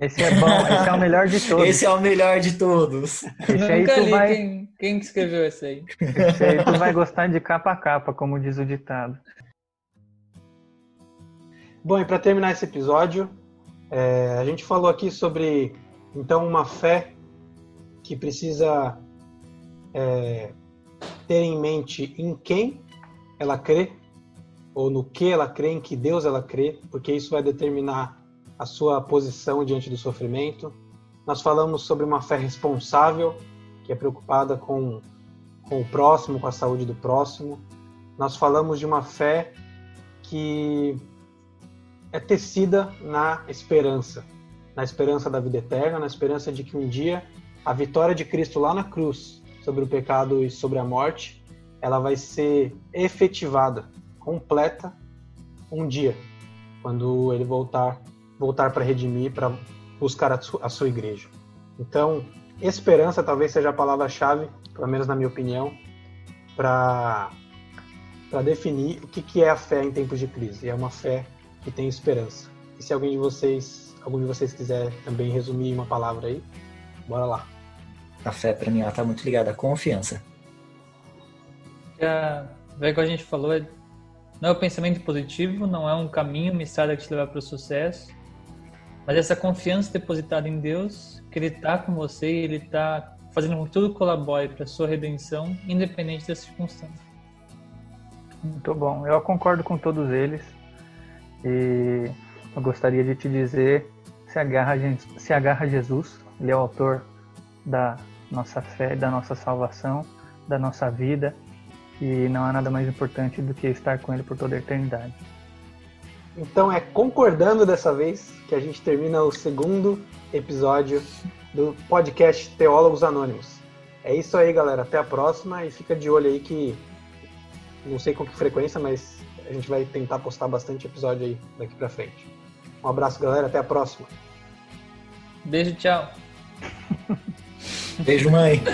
Esse é bom, esse é o melhor de todos. Esse é o melhor de todos. Esse aí tu vai... quem, quem escreveu esse aí. Esse aí tu vai gostar de capa a capa, como diz o ditado. Bom, e para terminar esse episódio, é, a gente falou aqui sobre então uma fé que precisa é, ter em mente em quem ela crê, ou no que ela crê, em que Deus ela crê, porque isso vai determinar a sua posição diante do sofrimento. Nós falamos sobre uma fé responsável, que é preocupada com, com o próximo, com a saúde do próximo. Nós falamos de uma fé que é tecida na esperança, na esperança da vida eterna, na esperança de que um dia a vitória de Cristo lá na cruz sobre o pecado e sobre a morte, ela vai ser efetivada, completa, um dia, quando ele voltar, voltar para redimir, para buscar a, a sua igreja. Então, esperança talvez seja a palavra-chave, pelo menos na minha opinião, para para definir o que, que é a fé em tempos de crise. É uma fé que tem esperança. E se alguém de vocês, algum de vocês quiser também resumir uma palavra aí, bora lá. A fé para mim ela tá muito ligada à confiança. É, é que a gente falou, é, não é o pensamento positivo, não é um caminho, uma estrada que te levar para o sucesso, mas essa confiança depositada em Deus, que Ele está com você, Ele está fazendo com que tudo colabore para a sua redenção, independente das circunstâncias. Muito bom, eu concordo com todos eles. E eu gostaria de te dizer: se agarra, se agarra a Jesus, Ele é o autor da nossa fé, da nossa salvação, da nossa vida, e não há nada mais importante do que estar com Ele por toda a eternidade. Então é concordando dessa vez que a gente termina o segundo episódio do podcast Teólogos Anônimos. É isso aí, galera. Até a próxima e fica de olho aí que não sei com que frequência, mas a gente vai tentar postar bastante episódio aí daqui pra frente. Um abraço, galera. Até a próxima. Beijo, tchau. Beijo, mãe.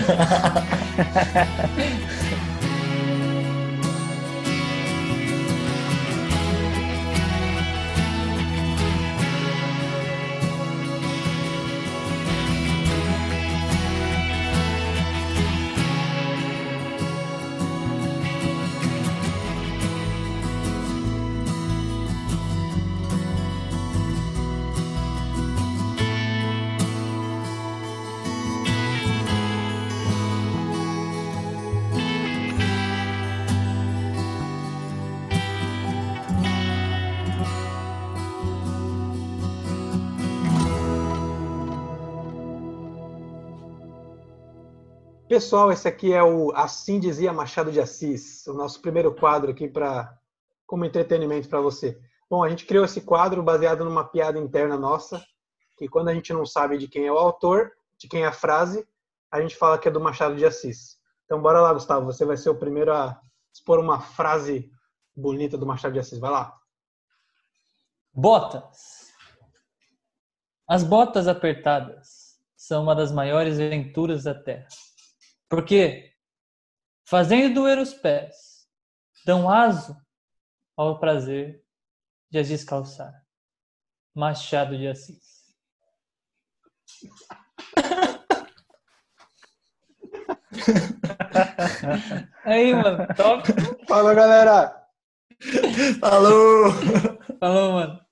Pessoal, esse aqui é o Assim Dizia Machado de Assis, o nosso primeiro quadro aqui para como entretenimento para você. Bom, a gente criou esse quadro baseado numa piada interna nossa, que quando a gente não sabe de quem é o autor, de quem é a frase, a gente fala que é do Machado de Assis. Então bora lá, Gustavo, você vai ser o primeiro a expor uma frase bonita do Machado de Assis. Vai lá. Botas. As botas apertadas são uma das maiores aventuras da Terra. Porque, fazendo doer os pés, dão aso ao prazer de as descalçar. Machado de Assis. Aí, mano, top. Falou, galera! Falou! Falou, mano.